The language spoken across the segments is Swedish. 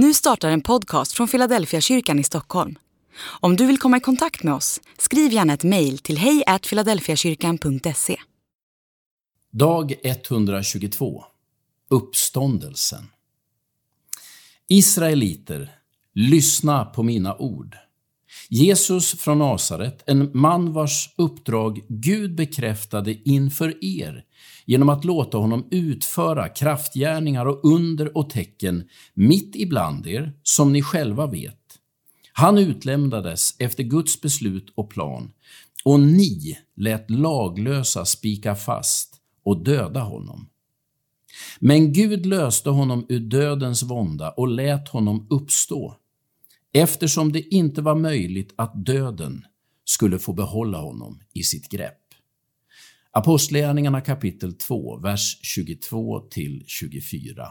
Nu startar en podcast från Philadelphia kyrkan i Stockholm. Om du vill komma i kontakt med oss, skriv gärna ett mejl till hejfiladelfiakyrkan.se. Dag 122 Uppståndelsen Israeliter, lyssna på mina ord. Jesus från Nasaret, en man vars uppdrag Gud bekräftade inför er genom att låta honom utföra kraftgärningar och under och tecken mitt ibland er, som ni själva vet. Han utlämnades efter Guds beslut och plan, och ni lät laglösa spika fast och döda honom. Men Gud löste honom ur dödens vånda och lät honom uppstå, eftersom det inte var möjligt att döden skulle få behålla honom i sitt grepp. Apostlagärningarna kapitel 2, vers 22 24.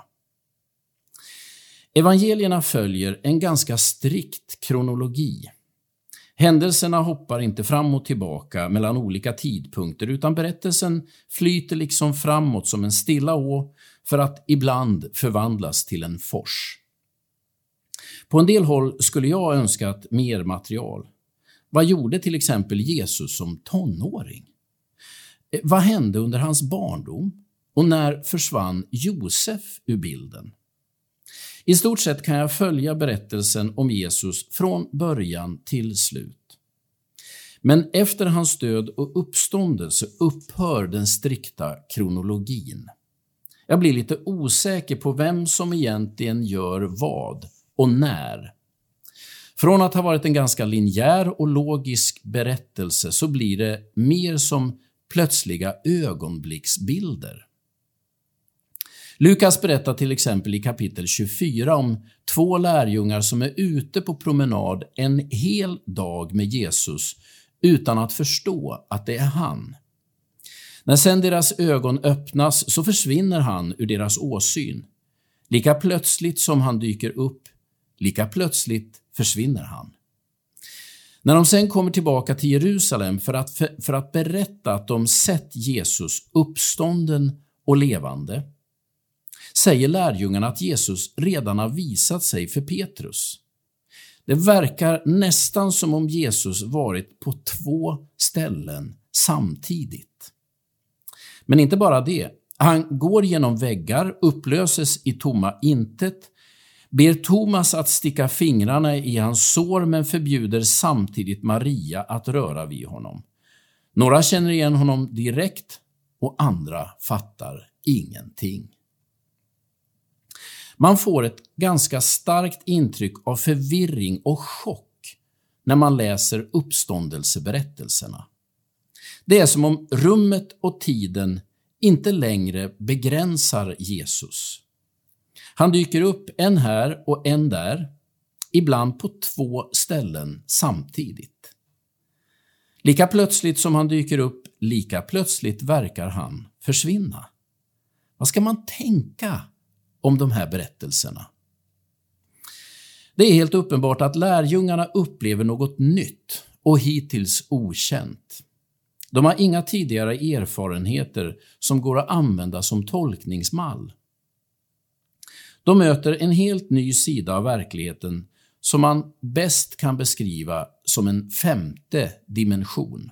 Evangelierna följer en ganska strikt kronologi. Händelserna hoppar inte fram och tillbaka mellan olika tidpunkter utan berättelsen flyter liksom framåt som en stilla å för att ibland förvandlas till en fors. På en del håll skulle jag önskat mer material. Vad gjorde till exempel Jesus som tonåring? Eh, vad hände under hans barndom? Och när försvann Josef ur bilden? I stort sett kan jag följa berättelsen om Jesus från början till slut. Men efter hans död och uppståndelse upphör den strikta kronologin. Jag blir lite osäker på vem som egentligen gör vad och när. Från att ha varit en ganska linjär och logisk berättelse så blir det mer som plötsliga ögonblicksbilder. Lukas berättar till exempel i kapitel 24 om två lärjungar som är ute på promenad en hel dag med Jesus utan att förstå att det är han. När sedan deras ögon öppnas så försvinner han ur deras åsyn. Lika plötsligt som han dyker upp, lika plötsligt försvinner han. När de sen kommer tillbaka till Jerusalem för att, för, för att berätta att de sett Jesus uppstånden och levande, säger lärjungarna att Jesus redan har visat sig för Petrus. Det verkar nästan som om Jesus varit på två ställen samtidigt. Men inte bara det. Han går genom väggar, upplöses i tomma intet, ber Thomas att sticka fingrarna i hans sår men förbjuder samtidigt Maria att röra vid honom. Några känner igen honom direkt och andra fattar ingenting. Man får ett ganska starkt intryck av förvirring och chock när man läser uppståndelseberättelserna. Det är som om rummet och tiden inte längre begränsar Jesus. Han dyker upp en här och en där, ibland på två ställen samtidigt. Lika plötsligt som han dyker upp, lika plötsligt verkar han försvinna. Vad ska man tänka om de här berättelserna? Det är helt uppenbart att lärjungarna upplever något nytt och hittills okänt. De har inga tidigare erfarenheter som går att använda som tolkningsmall. De möter en helt ny sida av verkligheten som man bäst kan beskriva som en femte dimension.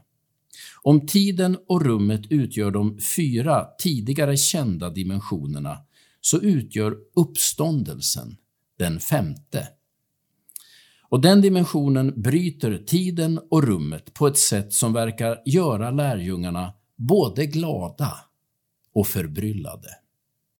Om tiden och rummet utgör de fyra tidigare kända dimensionerna så utgör uppståndelsen den femte. Och Den dimensionen bryter tiden och rummet på ett sätt som verkar göra lärjungarna både glada och förbryllade.